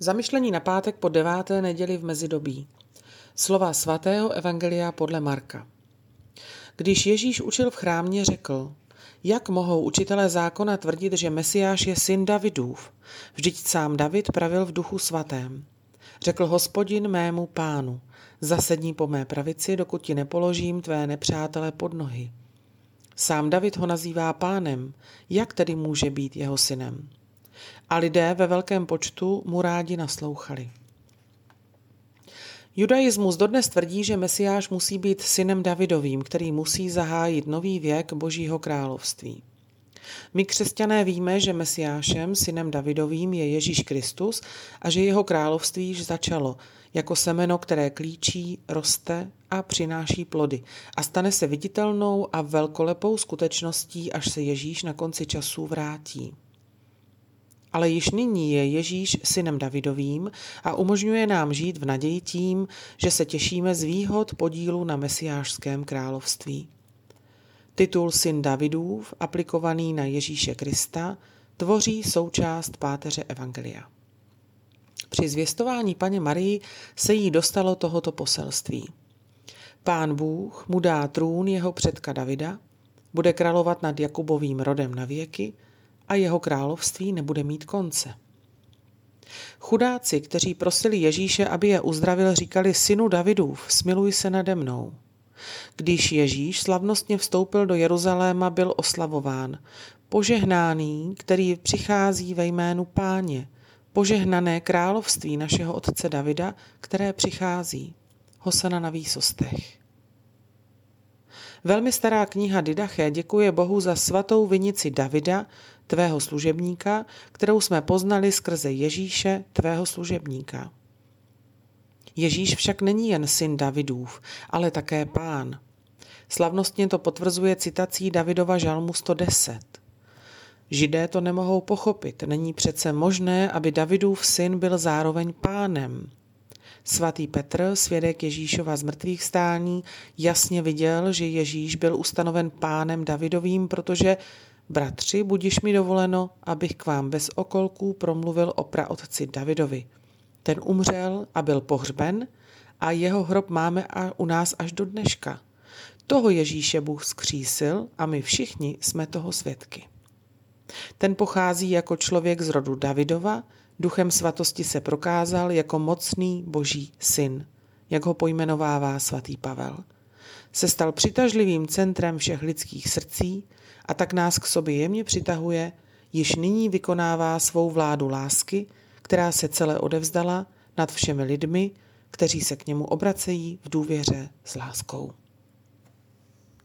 Zamyšlení na pátek po deváté neděli v mezidobí. Slova svatého Evangelia podle Marka. Když Ježíš učil v chrámě, řekl, jak mohou učitelé zákona tvrdit, že Mesiáš je syn Davidův? Vždyť sám David pravil v duchu svatém. Řekl hospodin mému pánu, zasedni po mé pravici, dokud ti nepoložím tvé nepřátele pod nohy. Sám David ho nazývá pánem, jak tedy může být jeho synem? A lidé ve velkém počtu mu rádi naslouchali. Judaismus dodnes tvrdí, že Mesiáš musí být synem Davidovým, který musí zahájit nový věk Božího království. My křesťané víme, že Mesiášem, synem Davidovým, je Ježíš Kristus a že jeho království již začalo, jako semeno, které klíčí, roste a přináší plody a stane se viditelnou a velkolepou skutečností, až se Ježíš na konci časů vrátí ale již nyní je Ježíš synem Davidovým a umožňuje nám žít v naději tím, že se těšíme z výhod podílu na mesiářském království. Titul Syn Davidův, aplikovaný na Ježíše Krista, tvoří součást páteře Evangelia. Při zvěstování paně Marii se jí dostalo tohoto poselství. Pán Bůh mu dá trůn jeho předka Davida, bude královat nad Jakubovým rodem na věky – a jeho království nebude mít konce. Chudáci, kteří prosili Ježíše, aby je uzdravil, říkali synu Davidův, smiluj se nade mnou. Když Ježíš slavnostně vstoupil do Jeruzaléma, byl oslavován. Požehnáný, který přichází ve jménu páně. Požehnané království našeho otce Davida, které přichází. Hosana na výsostech. Velmi stará kniha Didache děkuje Bohu za svatou vinici Davida, tvého služebníka, kterou jsme poznali skrze Ježíše, tvého služebníka. Ježíš však není jen syn Davidův, ale také pán. Slavnostně to potvrzuje citací Davidova žalmu 110. Židé to nemohou pochopit, není přece možné, aby Davidův syn byl zároveň pánem. Svatý Petr, svědek Ježíšova z mrtvých stání, jasně viděl, že Ježíš byl ustanoven pánem Davidovým, protože Bratři, budiš mi dovoleno, abych k vám bez okolků promluvil o praotci Davidovi. Ten umřel a byl pohřben a jeho hrob máme a u nás až do dneška. Toho Ježíše Bůh skřísil a my všichni jsme toho svědky. Ten pochází jako člověk z rodu Davidova, duchem svatosti se prokázal jako mocný boží syn, jak ho pojmenovává svatý Pavel. Se stal přitažlivým centrem všech lidských srdcí a tak nás k sobě jemně přitahuje, již nyní vykonává svou vládu lásky, která se celé odevzdala nad všemi lidmi, kteří se k němu obracejí v důvěře s láskou.